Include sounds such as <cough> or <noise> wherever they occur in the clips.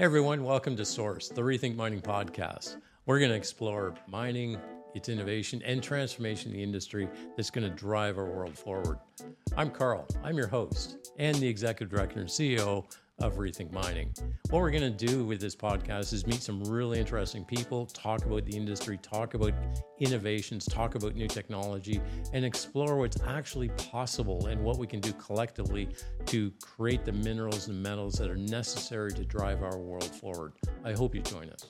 Hey everyone, welcome to Source, the Rethink Mining podcast. We're going to explore mining, its innovation, and transformation in the industry that's going to drive our world forward. I'm Carl, I'm your host, and the executive director and CEO of Rethink Mining. What we're going to do with this podcast is meet some really interesting people, talk about the industry, talk about innovations, talk about new technology, and explore what's actually possible and what we can do collectively to create the minerals and metals that are necessary to drive our world forward. I hope you join us.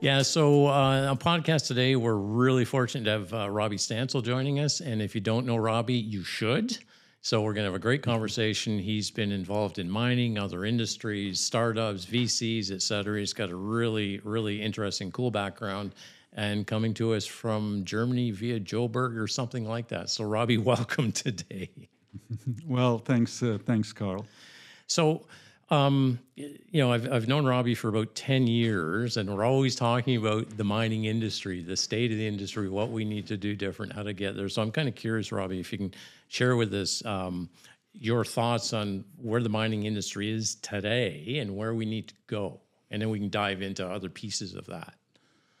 Yeah, so uh, on podcast today, we're really fortunate to have uh, Roby Stancel joining us. And if you don't know Roby, you should. So we're going to have a great conversation. He's been involved in mining, other industries, startups, VCs, et cetera. He's got a really, really interesting, cool background and coming to us from Germany via Joburg or something like that. So Roby, <laughs> welcome today. <laughs> well, thanks, uh, thanks, Carl. So um, you know, I've, I've known Roby for about 10 years, and we're always talking about the mining industry, the state of the industry, what we need to do different, how to get there. So I'm kind of curious, Roby, if you can share with us um, your thoughts on where the mining industry is today and where we need to go. And then we can dive into other pieces of that.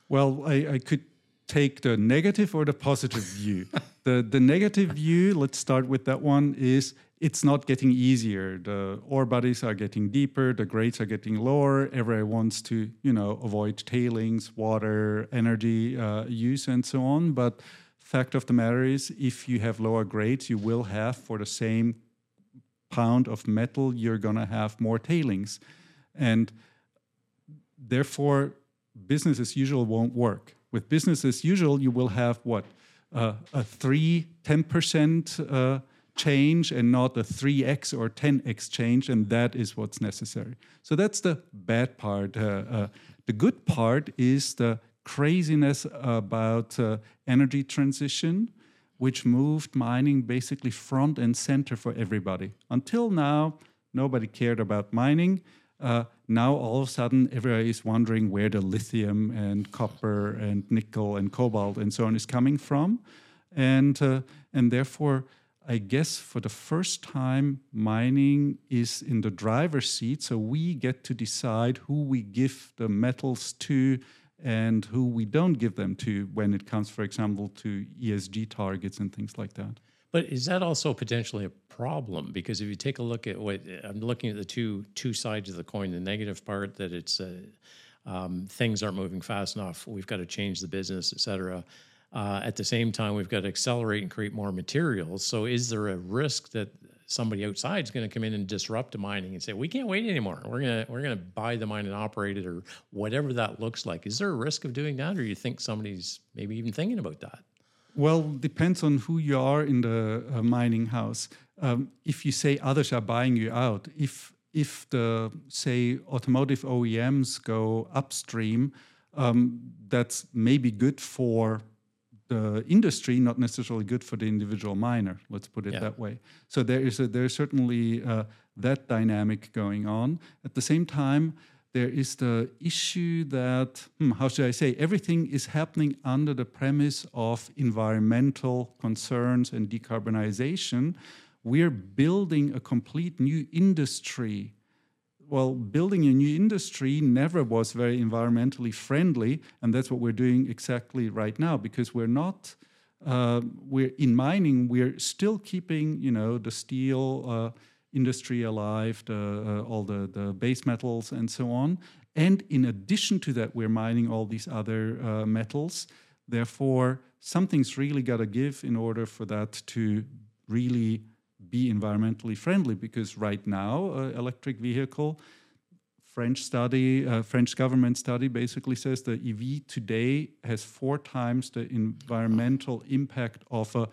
Well, I, I could take the negative or the positive view. <laughs> the, the negative view, let's start with that one, is it's not getting easier. The ore bodies are getting deeper, the grades are getting lower. Everyone wants to, you know, avoid tailings, water, energy uh, use, and so on. But fact of the matter is, if you have lower grades, you will have for the same pound of metal, you're gonna have more tailings, and therefore, business as usual won't work. With business as usual, you will have what uh, a three, 10% uh, change and not a 3x or 10x change, and that is what's necessary. So that's the bad part. Uh, uh, the good part is the craziness about uh, energy transition, which moved mining basically front and center for everybody. Until now, nobody cared about mining. Uh, now all of a sudden everybody is wondering where the lithium and copper and nickel and cobalt and so on is coming from and uh, and therefore I guess for the first time, mining is in the driver's seat. So we get to decide who we give the metals to and who we don't give them to when it comes, for example, to ESG targets and things like that. But is that also potentially a problem? Because if you take a look at what I'm looking at the two two sides of the coin, the negative part that it's uh, um, things aren't moving fast enough. We've got to change the business, et cetera. Uh, at the same time, we've got to accelerate and create more materials. So, is there a risk that somebody outside is going to come in and disrupt the mining and say, "We can't wait anymore. We're gonna we're gonna buy the mine and operate it, or whatever that looks like"? Is there a risk of doing that, or do you think somebody's maybe even thinking about that? Well, depends on who you are in the uh, mining house. Um, if you say others are buying you out, if if the say automotive OEMs go upstream, um, that's maybe good for the industry, not necessarily good for the individual miner. Let's put it yeah. that way. So there is a, there's certainly uh, that dynamic going on. At the same time, there is the issue that hmm, how should I say everything is happening under the premise of environmental concerns and decarbonization. We're building a complete new industry well, building a new industry never was very environmentally friendly, and that's what we're doing exactly right now because we're not. Uh, we're in mining. We're still keeping, you know, the steel uh, industry alive, the, uh, all the the base metals and so on. And in addition to that, we're mining all these other uh, metals. Therefore, something's really got to give in order for that to really be environmentally friendly because right now, uh, electric vehicle, French study, uh, French government study basically says the EV today has four times the environmental impact of a,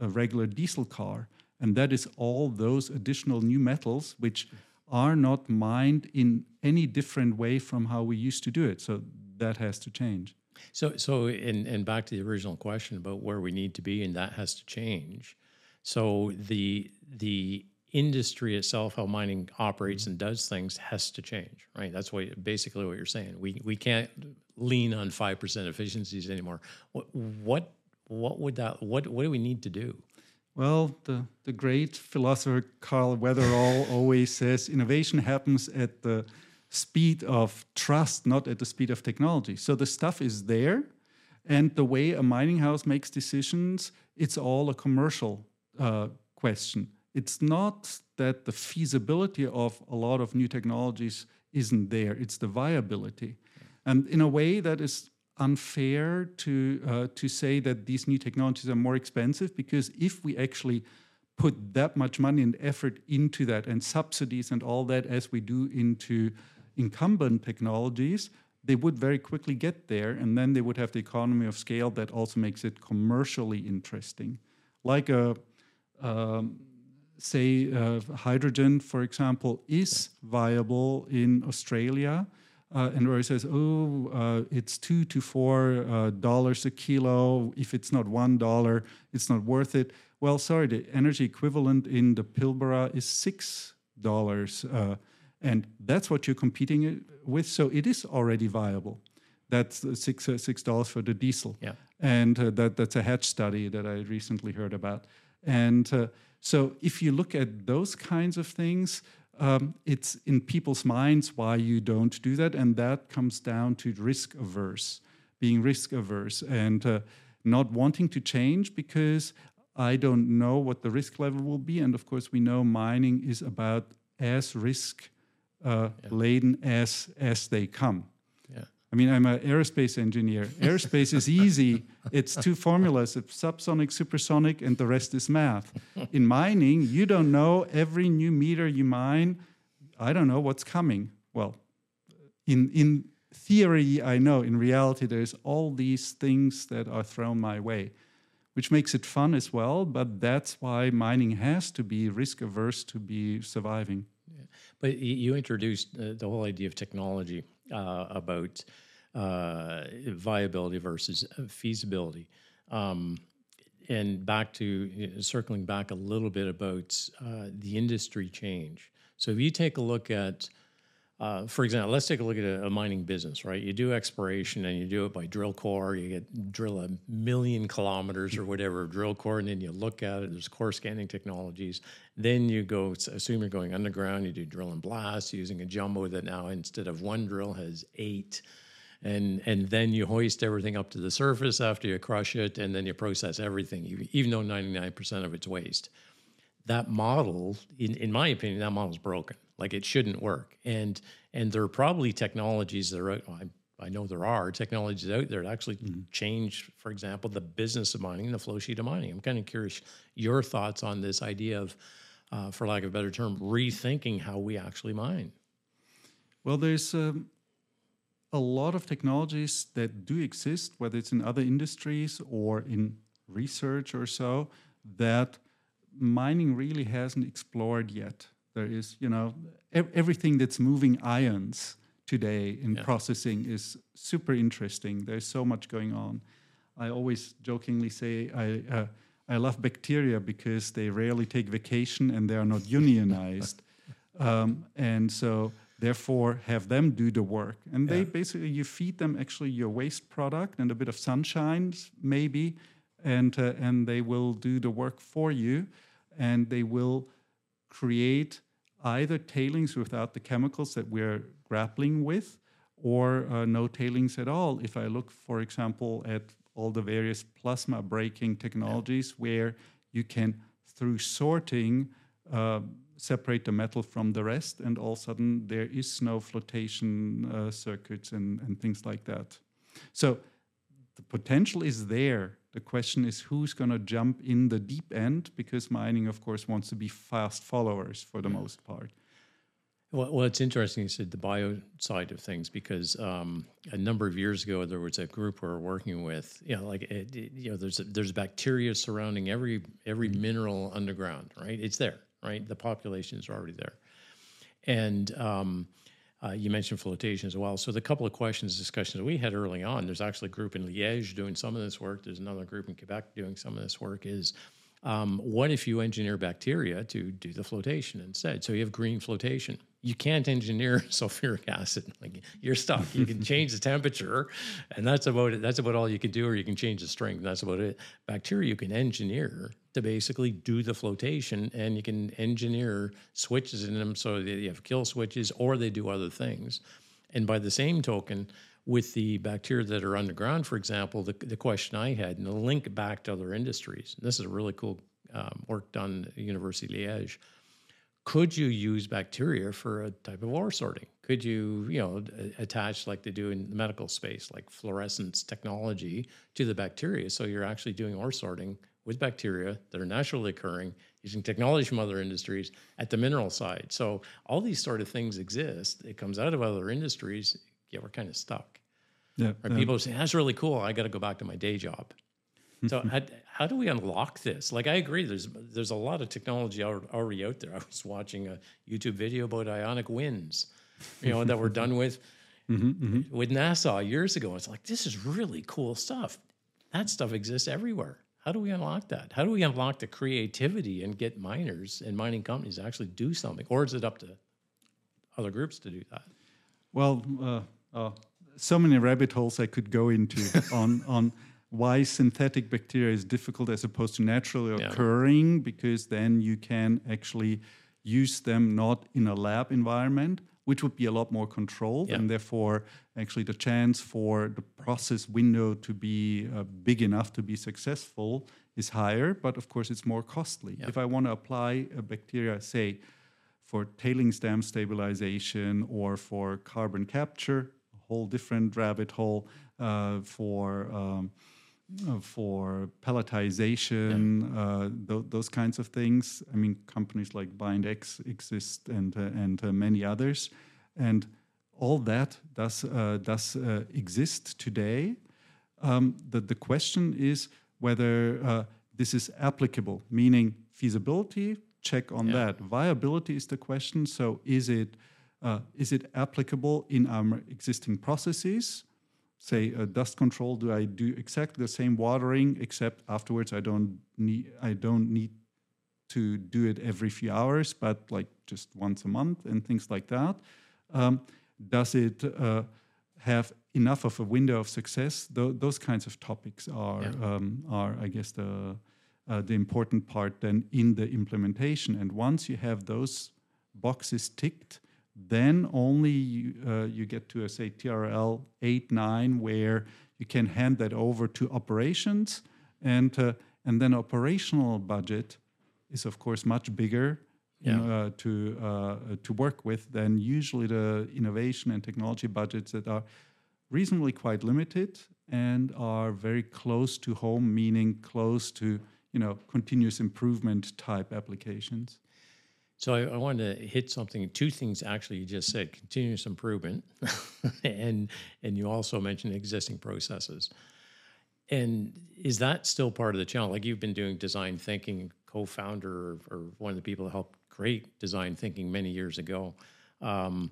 a regular diesel car. And that is all those additional new metals which are not mined in any different way from how we used to do it. So that has to change. So, so, and, and back to the original question about where we need to be, and that has to change. So the the industry itself, how mining operates mm-hmm. and does things, has to change, right? That's what basically what you're saying. We we can't lean on five percent efficiencies anymore. What what what would that what what do we need to do? Well, the, the great philosopher Carl Weatherell <laughs> always says innovation happens at the speed of trust, not at the speed of technology. So the stuff is there, and the way a mining house makes decisions, it's all a commercial uh, question. It's not that the feasibility of a lot of new technologies isn't there, it's the viability. And in a way, that is unfair to, uh, to say that these new technologies are more expensive because if we actually put that much money and effort into that and subsidies and all that as we do into incumbent technologies, they would very quickly get there, and then they would have the economy of scale that also makes it commercially interesting. Like a, um, say, uh, hydrogen, for example, is viable in Australia. Uh, and where it says, oh, uh, it's two to four uh, dollars a kilo. If it's not one dollar, it's not worth it. Well, sorry, the energy equivalent in the Pilbara is six dollars uh, and that's what you're competing with. So it is already viable. That's six uh, six dollars for the diesel. Yeah. And uh, that that's a Hatch study that I recently heard about. And uh, so if you look at those kinds of things, um, it's in people's minds why you don't do that, and that comes down to risk averse, being risk averse, and uh, not wanting to change because I don't know what the risk level will be. And of course, we know mining is about as risk uh, yeah. laden as as they come. Yeah. I mean, I'm an aerospace engineer. Aerospace is easy. It's two formulas: it's subsonic, supersonic, and the rest is math. In mining, you don't know every new meter you mine. I don't know what's coming. Well, in in theory, I know. In reality, there's all these things that are thrown my way, which makes it fun as well. But that's why mining has to be risk averse to be surviving. But you introduced uh, the whole idea of technology uh, about uh, viability versus uh, feasibility. Um, and back to know, circling back a little bit about uh, the industry change. So if you take a look at uh, for example, let's take a look at a, a, mining business, right? You do exploration and you do it by drill core. You get drill a million kilometers or whatever drill core, and then you look at it. There's core scanning technologies. Then you go, assume you're going underground. You do drill and blast using a jumbo that now instead of one drill has eight. And, and then you hoist everything up to the surface after you crush it, and then you process everything, even though 99% of it's waste. That model, in, in my opinion, that model is broken like it shouldn't work. And and there are probably technologies that are out, I, I know there are technologies out there that actually mm-hmm. change, for example, the business of mining, the flow sheet of mining. I'm kind of curious your thoughts on this idea of, uh, for lack of a better term, rethinking how we actually mine. Well, there's um, a lot of technologies that do exist, whether it's in other industries or in research or so, that mining really hasn't explored yet. There is, you know, ev- everything that's moving ions today in yeah. processing is super interesting. There's so much going on. I always jokingly say I uh, I love bacteria because they rarely take vacation and they are not unionized, <laughs> um, and so therefore have them do the work. And they basically you feed them actually your waste product and a bit of sunshine maybe, and uh, and they will do the work for you, and they will create either tailings without the chemicals that we're grappling with or uh, no tailings at all. If I look, for example, at all the various plasma breaking technologies yeah. where you can, through sorting, uh, separate the metal from the rest, and all of a sudden there is no flotation uh, circuits and, and things like that. So the potential is there the question is who's going to jump in the deep end because mining, of course, wants to be fast followers for the most part. Well, well, it's interesting you said the bio side of things because um, a number of years ago there was a group we were working with. You know, like it, it, you know, there's a, there's bacteria surrounding every every mm-hmm. mineral underground. Right, it's there. Right, the populations are already there, and um, uh, you mentioned flotation as well. So the couple of questions, discussions we had early on, there's actually a group in Liège doing some of this work. There's another group in Quebec doing some of this work. Is um, what if you engineer bacteria to do the flotation instead? So you have green flotation. you can't engineer <laughs> sulfuric acid. Like you're stuck. You can change the temperature, and that's about it. That's about all you can do, or you can change the strength. That's about it. Bacteria you can engineer to basically do the flotation, and you can engineer switches in them so that you have kill switches, or they do other things. And by the same token, with the bacteria that are underground, for example, the, the question I had, and the link back to other industries. This is a really cool um, work done at University of Liège could you use bacteria for a type of ore sorting? Could you, you know, attach like they do in the medical space, like fluorescence technology to the bacteria? So you're actually doing ore sorting with bacteria that are naturally occurring using technology from other industries at the mineral side. So all these sort of things exist. It comes out of other industries. Yeah, we're kind of stuck. Yeah, right? People say that's really cool. I got to go back to my day job. <laughs> So how, how, do we unlock this? Like I agree, there's there's a lot of technology already out there. <laughs> I was watching a YouTube video about ionic winds, you know, that were done <laughs> with mm-hmm, mm-hmm. with NASA years ago. It's like this is really cool stuff. That stuff exists everywhere. How do we unlock that? How do we unlock the creativity and get miners and mining companies to actually do something, or is it up to other groups to do that? Well, uh, uh, so many rabbit holes I could go into <laughs> on on why synthetic bacteria is difficult as opposed to naturally yeah. occurring because then you can actually use them not in a lab environment which would be a lot more controlled yeah. and therefore actually the chance for the process window to be uh, big enough to be successful is higher but of course it's more costly yeah. if i want to apply a bacteria say for tailings dam stabilization or for carbon capture a whole different rabbit hole uh, for um, for pelletization, yeah. uh, th- those kinds of things. I mean, companies like BindX exist and uh, and uh, many others, and all that does uh, does uh, exist today. Um, the the question is whether this is applicable, meaning feasibility. Check on yeah. that. Viability is the question. So, is it is it applicable in our existing processes? Say uh, dust control do i do exactly the same watering except afterwards i don't need i don't need to do it every few hours but like just once a month and things like that. Um, does it uh, have enough of a window of success? Th- those kinds of topics are yeah. um, are i guess the uh, the important part then in the implementation. And once you have those boxes ticked then only you, uh, you get to a say TRL 8 9 where you can hand that over to operations and uh, and then operational budget is of course much bigger yeah. uh, to uh, to work with than usually the innovation and technology budgets that are reasonably quite limited and are very close to home meaning close to you know continuous improvement type applications so I, I, wanted to hit something. Two things actually. You just said continuous improvement, <laughs> and and you also mentioned existing processes. And is that still part of the challenge? Like you've been doing design thinking, co-founder or, or one of the people that helped create design thinking many years ago. Um,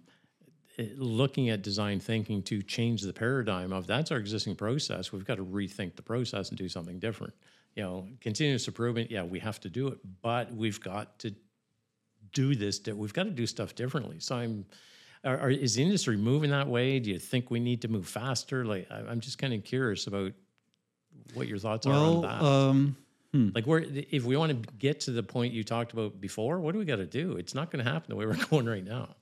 eh, looking at design thinking to change the paradigm of that's our existing process. We've got to rethink the process and do something different. You know, continuous improvement. Yeah, we have to do it, but we've got to do this. We've got to do stuff differently. So I'm. Are, are, is the industry moving that way? Do you think we need to move faster? Like, I, am just kind of curious about what your thoughts well, are on that. Um, hmm. Like, where if we want to get to the point you talked about before, what do we got to do? It's not going to happen the way we're <laughs> going right now.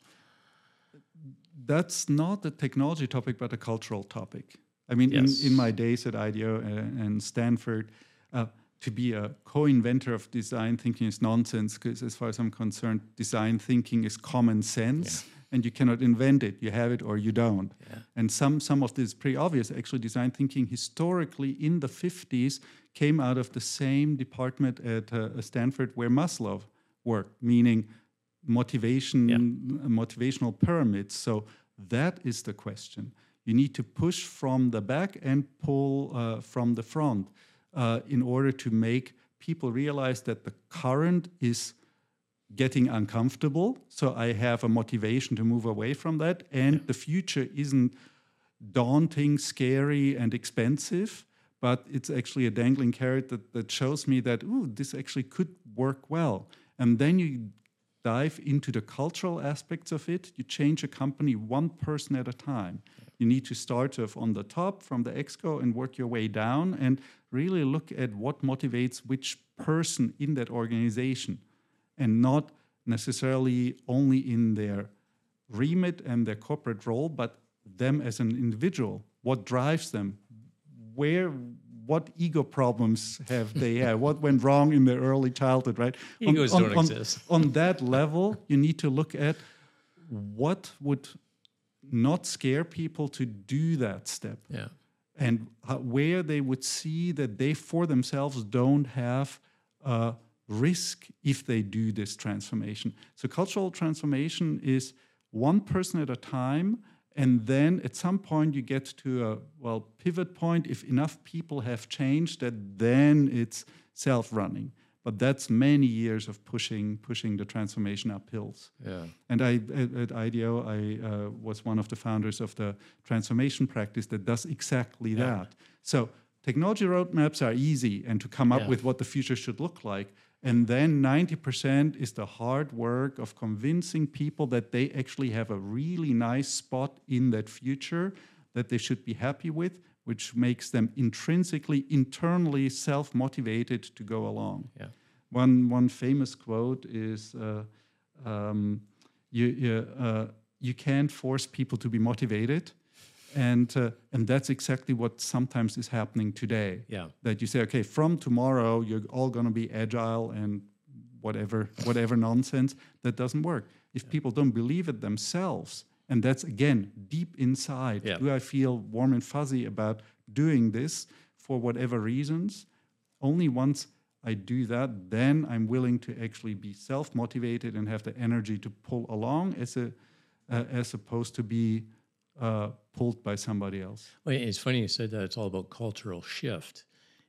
That's not a technology topic, but a cultural topic. I mean, yes. in, in my days at IDEO and, and Stanford, uh, to be a co-inventor of design thinking is nonsense because as far as i'm concerned design thinking is common sense yeah. and you cannot invent it you have it or you don't yeah. and some some of this is pretty obvious actually design thinking historically in the 50s came out of the same department at uh, stanford where maslow worked meaning motivation yeah. motivational pyramids so that is the question you need to push from the back and pull uh, from the front uh, in order to make people realize that the current is getting uncomfortable. So I have a motivation to move away from that. And the future isn't daunting, scary, and expensive, but it's actually a dangling carrot that, that shows me that, ooh, this actually could work well. And then you dive into the cultural aspects of it. You change a company one person at a time. You need to start off on the top from the exco and work your way down and really look at what motivates which person in that organization and not necessarily only in their remit and their corporate role, but them as an individual. What drives them? Where what ego problems have they had? <laughs> what went wrong in their early childhood, right? Egos on, don't on, exist. <laughs> on that level, you need to look at what would not scare people to do that step. Yeah. And how, where they would see that they for themselves don't have a risk if they do this transformation. So cultural transformation is one person at a time and then at some point you get to a well pivot point if enough people have changed that then it's self-running but that's many years of pushing pushing the transformation up hills. Yeah. And i at, at ideo i uh, was one of the founders of the transformation practice that does exactly yeah. that. So technology roadmaps are easy and to come up yeah. with what the future should look like. And then 90% is the hard work of convincing people that they actually have a really nice spot in that future that they should be happy with, which makes them intrinsically, internally self motivated to go along. Yeah. One, one famous quote is uh, um, you, you, uh, you can't force people to be motivated and uh, and that's exactly what sometimes is happening today yeah that you say okay from tomorrow you're all going to be agile and whatever whatever nonsense that doesn't work if yeah. people don't believe it themselves and that's again deep inside yeah. do i feel warm and fuzzy about doing this for whatever reasons only once i do that then i'm willing to actually be self motivated and have the energy to pull along as a uh, as opposed to be uh, pulled by somebody else. Well, it's funny you said that. It's all about cultural shift.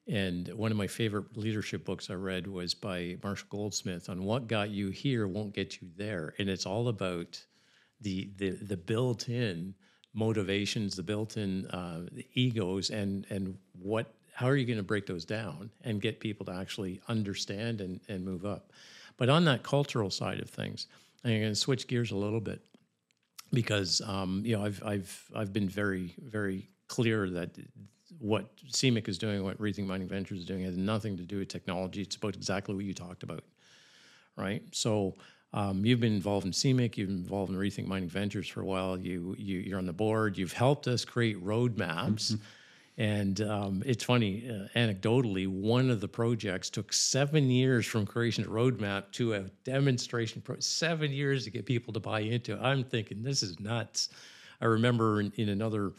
And one of my favorite leadership books I read was by Marshall Goldsmith on what got you here won't get you there. And it's all about the the, the built-in motivations, the built-in uh, egos, and and what how are you going to break those down and get people to actually understand and, and move up. But on that cultural side of things, I'm going to switch gears a little bit because um, you know I've I've I've been very very clear that what CMIC is doing, what Rethink Mining Ventures is doing, has nothing to do with technology. It's about exactly what you talked about, right? So. Um, you've been involved in CMIC, you've been involved in Rethink Mining Ventures for a while. You, you are on the board. You've helped us create roadmaps. Mm-hmm and um, it's funny, uh, anecdotally, one of the projects took seven years from creation of a roadmap to a demonstration. Pro- seven years to get people to buy into. it. I'm thinking this is nuts. I remember in, in another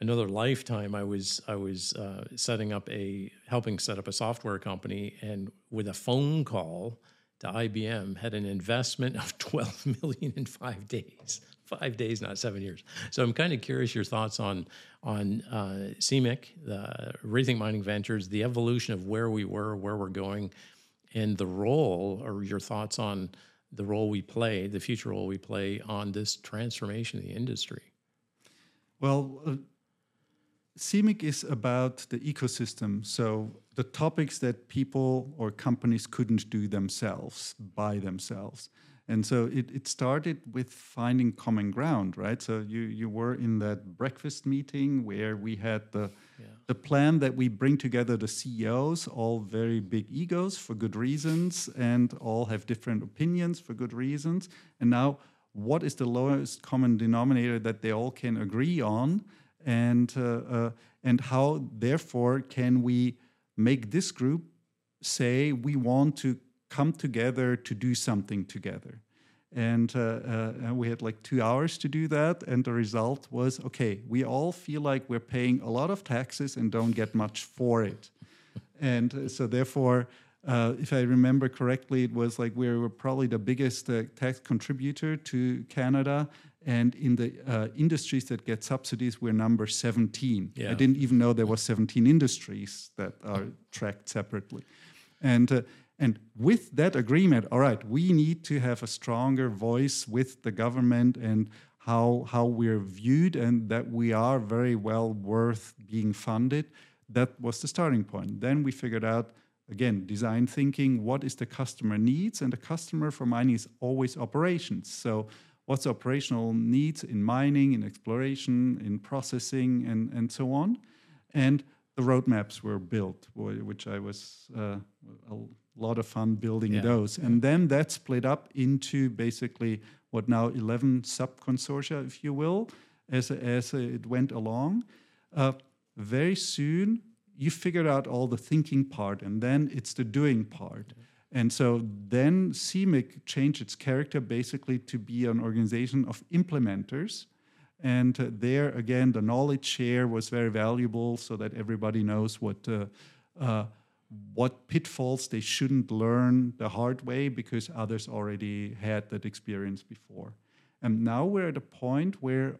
another lifetime, I was I was uh, setting up a helping set up a software company, and with a phone call to IBM, had an investment of <laughs> 12 million in five days five days, not seven years. So I'm kind of curious your thoughts on on uh, CMIC, the Rethink Mining Ventures, the evolution of where we were, where we're going, and the role, or your thoughts on the role we play, the future role we play on this transformation of the industry. Well. Uh, CMIC is about the ecosystem. So the topics that people or companies couldn't do themselves by themselves. And so it, it started with finding common ground, right? So you, you were in that breakfast meeting where we had the, yeah. the plan that we bring together the CEOs, all very big egos for good reasons, and all have different opinions for good reasons. And now, what is the lowest common denominator that they all can agree on? And, uh, uh, and how, therefore, can we make this group say we want to come together to do something together. And uh, uh, we had like two hours to do that. And the result was okay, we all feel like we're paying a lot of taxes and don't get much for it. and uh, so, therefore, uh, if I remember correctly, it was like we were probably the biggest tax contributor to Canada. And in the uh, industries that get subsidies, we're number 17. Yeah. I didn't even know there was 17 industries that are tracked separately. And and with that agreement, all right, we need to have a stronger voice with the government and how, how we're viewed and that we are very well worth being funded. That was the starting point. Then we figured out again, design thinking, what is the customer needs? And the customer for mining is always operations. So what's the operational needs in mining, in exploration, in processing, and, and so on. And the roadmaps were built, which I was uh, a lot of fun building yeah. those. And then that split up into basically what now 11 sub consortia, if you will, as, as it went along. Uh, very soon, you figured out all the thinking part, and then it's the doing part. And so then CMIC changed its character basically to be an organization of implementers. And uh, there again, the knowledge share was very valuable so that everybody knows what. Uh, uh, what pitfalls they shouldn't learn the hard way because others already had that experience before. And now we're at a point where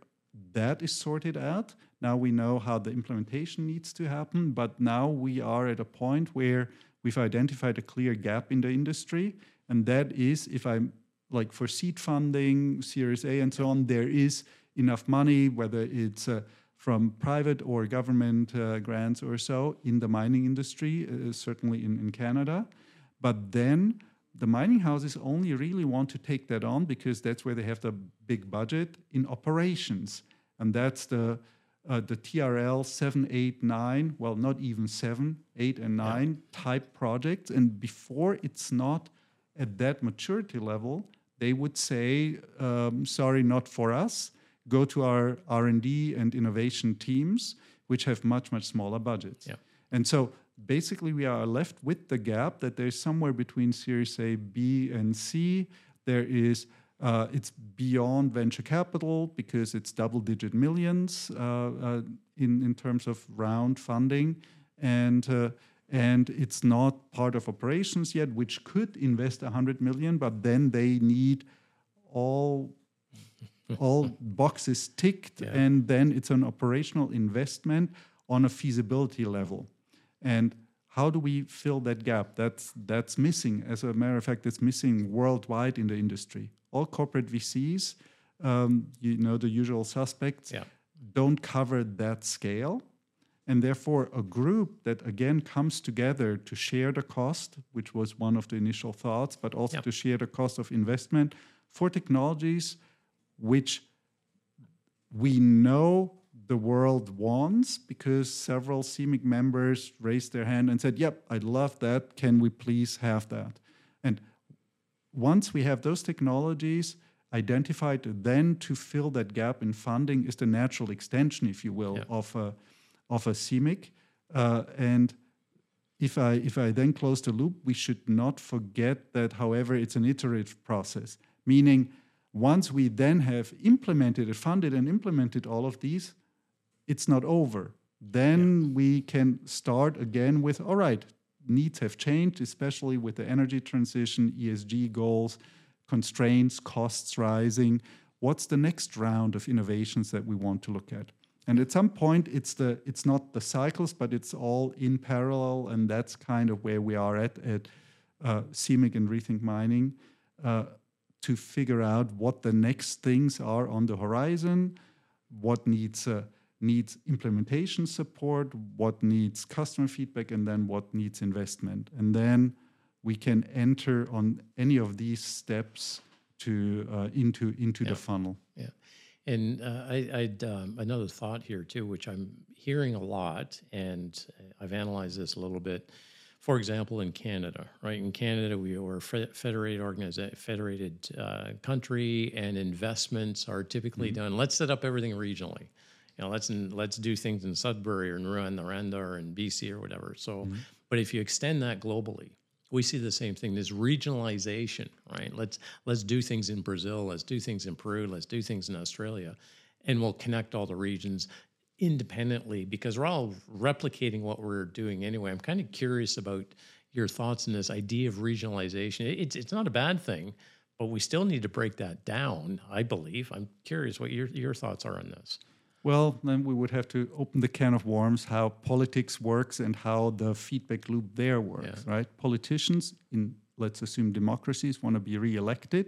that is sorted out. Now we know how the implementation needs to happen, but now we are at a point where we've identified a clear gap in the industry. And that is if I'm like for seed funding, Series A, and so on, there is enough money, whether it's uh, from private or government uh, grants or so in the mining industry, uh, certainly in, in Canada. But then the mining houses only really want to take that on because that's where they have the big budget in operations. And that's the uh, the TRL 7, 8, 9, well, not even 7, 8, and 9 yeah. type projects. And before it's not at that maturity level, they would say, um, sorry, not for us go to our r&d and innovation teams which have much much smaller budgets yeah. and so basically we are left with the gap that there's somewhere between series a b and c there is uh, it's beyond venture capital because it's double digit millions uh, uh, in, in terms of round funding and uh, and it's not part of operations yet which could invest 100 million but then they need all all <laughs> boxes ticked, yeah. and then it's an operational investment on a feasibility level. And how do we fill that gap? That's that's missing. As a matter of fact, it's missing worldwide in the industry. All corporate VCs, um, you know, the usual suspects, yeah. don't cover that scale. And therefore, a group that again comes together to share the cost, which was one of the initial thoughts, but also to share the cost of investment for technologies which we know the world wants because several CMIC members raised their hand and said, Yep, I'd love that. Can we please have that? And once we have those technologies identified, then to fill that gap in funding is the natural extension, if you will, yeah. of, a, of a CMIC. Uh, and if I, if I then close the loop, we should not forget that, however, it's an iterative process, meaning once we then have implemented it, funded and implemented all of these, it's not over. Then yeah. we can start again with all right, needs have changed, especially with the energy transition, ESG goals, constraints, costs rising. What's the next round of innovations that we want to look at? And at some point, it's the it's not the cycles, but it's all in parallel, and that's kind of where we are at at uh, and Rethink Mining. Uh, to figure out what the next things are on the horizon, what needs uh, needs implementation support, what needs customer feedback, and then what needs investment. And then we can enter on any of these steps to uh, into into yeah. the funnel. Yeah, and uh, I, I'd um, another thought here too, which I'm hearing a lot, and I've analyzed this a little bit for example, in Canada, right? In Canada, we are a federated organization, federated uh, country, and investments are typically mm-hmm. done. Let's set up everything regionally. You know, let's let's do things in Sudbury or in Rwanda or in BC or whatever. So, mm-hmm. but if you extend that globally, we see the same thing. This regionalization, right? Let's let's do things in Brazil. Let's do things in Peru. Let's do things in Australia, and we'll connect all the regions independently because we're all replicating what we're doing anyway. I'm kind of curious about your thoughts on this idea of regionalization. It's it's not a bad thing, but we still need to break that down. I believe. I'm curious what your your thoughts are on this. Well, then we would have to open the can of worms how politics works and how the feedback loop there works, yeah. right? Politicians in let's assume democracies want to be reelected.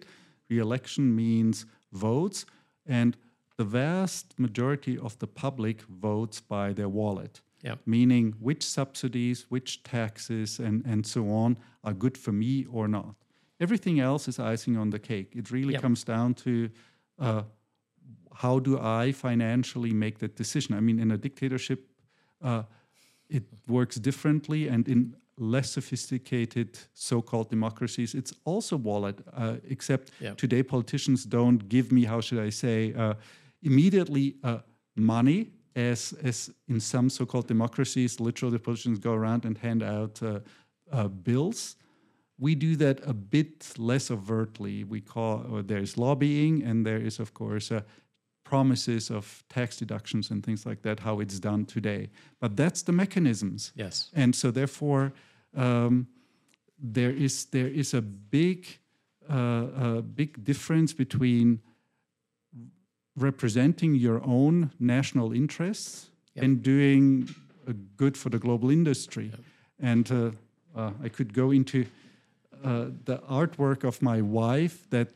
Reelection means votes and the vast majority of the public votes by their wallet. Yeah. meaning which subsidies, which taxes, and, and so on are good for me or not. Everything else is icing on the cake. It really Yep. comes down to uh, how do I financially make that decision? I mean, in a dictatorship, uh, it works differently, and in less sophisticated so-called democracies, it's also wallet. Uh, except Yeah. today, politicians don't give me, how should I say, uh, immediately uh, money. As as in some so-called democracies, literally politicians go around and hand out uh, uh, bills we do that a bit less overtly. We call uh, there's lobbying, and there is, of course, uh, promises of tax deductions and things like that. How it's done today, but that's the mechanisms, Yes. and so therefore um, there is there is a big uh, a big difference between representing your own national interests Yep. and doing good for the global industry. And uh, uh, I could go into uh, the artwork of my wife that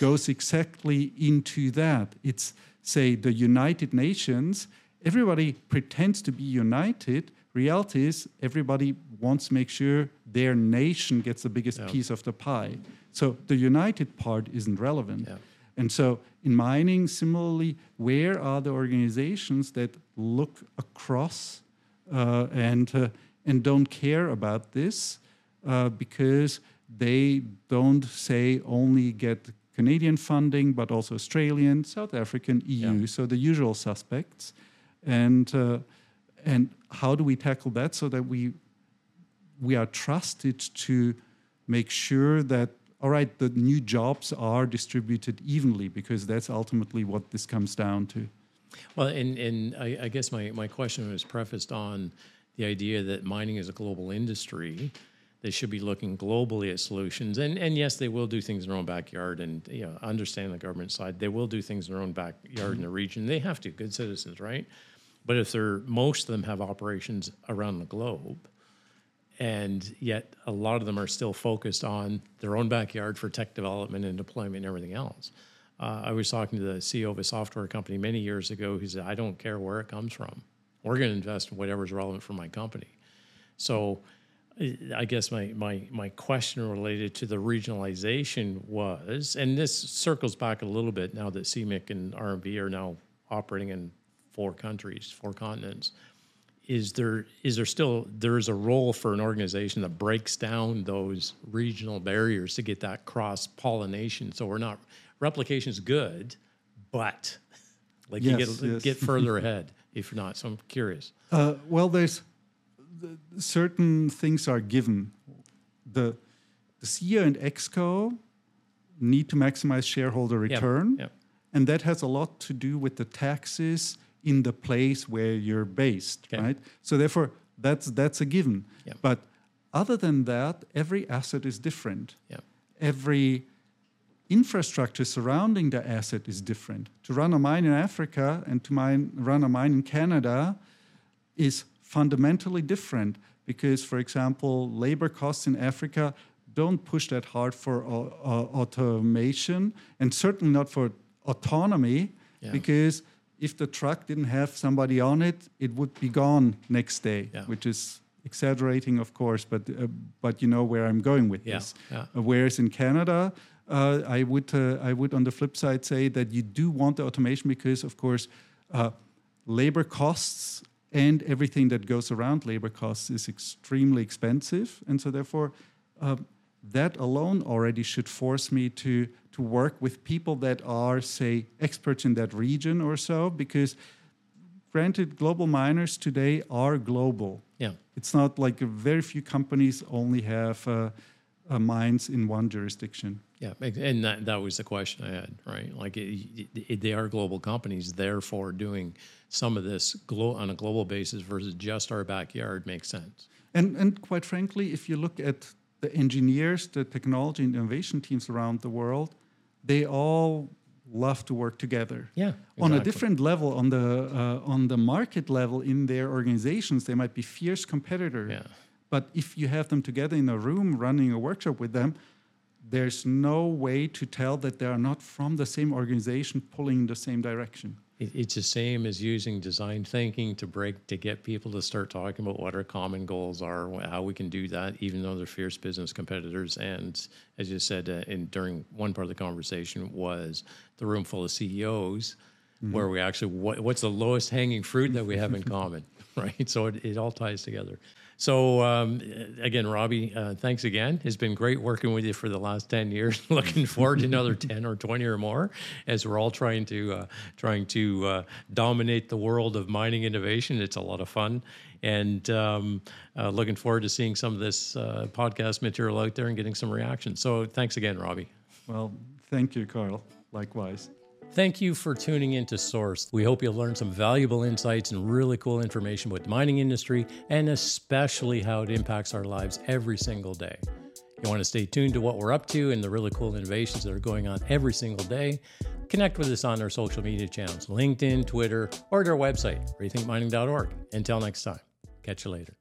goes exactly into that. It's, say, the United Nations. Everybody pretends to be united. Reality is, everybody wants to make sure their nation gets the biggest Yeah. piece of the pie. So the united part isn't relevant. Yeah. And so in mining, similarly, where are the organizations that look across uh, and uh, and don't care about this uh, because they don't say only get Canadian funding, but also Australian, South African, EU, Yeah. so the usual suspects. And uh, and how do we tackle that so that we we are trusted to make sure that all right the new jobs are distributed evenly because that's ultimately what this comes down to Well, and, and I, I guess my, my question was prefaced on the idea that mining is a global industry. They should be looking globally at solutions. And, and yes, they will do things in their own backyard. And you know, understand the government side. They will do things in their own backyard in the region. They have to, good citizens, right? But if they're, most of them have operations around the globe, and yet a lot of them are still focused on their own backyard for tech development and deployment and everything else. Uh, I was talking to the CEO of a software company many years ago. He said, "I don't care where it comes from. We're going to invest in whatever is relevant for my company." So, I- I guess my my my question related to the regionalization was, and this circles back a little bit now that CMIC and RMB are now operating in four countries, four continents. Is there is there still there is a role for an organization that breaks down those regional barriers to get that cross pollination so we're not replication is good but like you get yes. get further <laughs> ahead if you're not so i'm curious. Uh, well, there's the, certain things are given. The the CEO and exco need to maximize shareholder return, yeah. and that has a lot to do with the taxes in the place where you're based, Okay. right? So therefore, that's that's a given. Yeah. But other than that, every asset is different. every infrastructure surrounding the asset is different. To run a mine in Africa and to mine, run a mine in Canada is fundamentally different because, for example, labor costs in Africa don't push that hard for uh, uh, automation and certainly not for autonomy Yeah. because if the truck didn't have somebody on it, it would be gone next day, Yeah. which is exaggerating, of course, but uh, but you know where I'm going with Yeah, this. Uh, whereas in Canada, uh, I would uh, I would on the flip side say that you do want the automation because, of course, uh, labor costs and everything that goes around labor costs is extremely expensive, and so therefore. Uh, that alone already should force me to to work with people that are, say, experts in that region or so, because granted, global miners today are global. yeah It's not like very few companies only have uh, uh, mines in one jurisdiction. Yeah and that, that was the question i had right like it, it, they are global companies therefore doing some of this glo- on a global basis versus just our backyard makes sense And, and quite frankly, if you look at the engineers, the technology and innovation teams around the world, they all love to work together. Yeah, On a different level, on the uh, on the market level in their organizations, they might be fierce competitors. Yeah. But if you have them together in a room running a workshop with them, there's no way to tell that they are not from the same organization pulling in the same direction. it's the same as using design thinking to break to get people to start talking about what our common goals are, how we can do that, even though they're fierce business competitors. And as you said, uh, in during one part of the conversation was the room full of CEOs, mm-hmm. where we actually what, what's the lowest hanging fruit that we have in common, <laughs> right? So it, it all ties together. So um, again, Roby, uh, thanks again. It's been great working with you for the last ten years. <laughs> Looking forward to another ten or twenty or more, as we're all trying to uh, trying to uh, dominate the world of mining innovation. It's a lot of fun, and um, uh, looking forward to seeing some of this uh, podcast material out there and getting some reaction. So thanks again, Roby. Well, thank you, Carl. Likewise. Thank you for tuning in to Source. We hope you'll learn some valuable insights and really cool information about the mining industry and especially how it impacts our lives every single day. You want to stay tuned to what we're up to and the really cool innovations that are going on every single day? Connect with us on our social media channels LinkedIn, Twitter, or at our website, rethinkmining.org. Until next time, catch you later.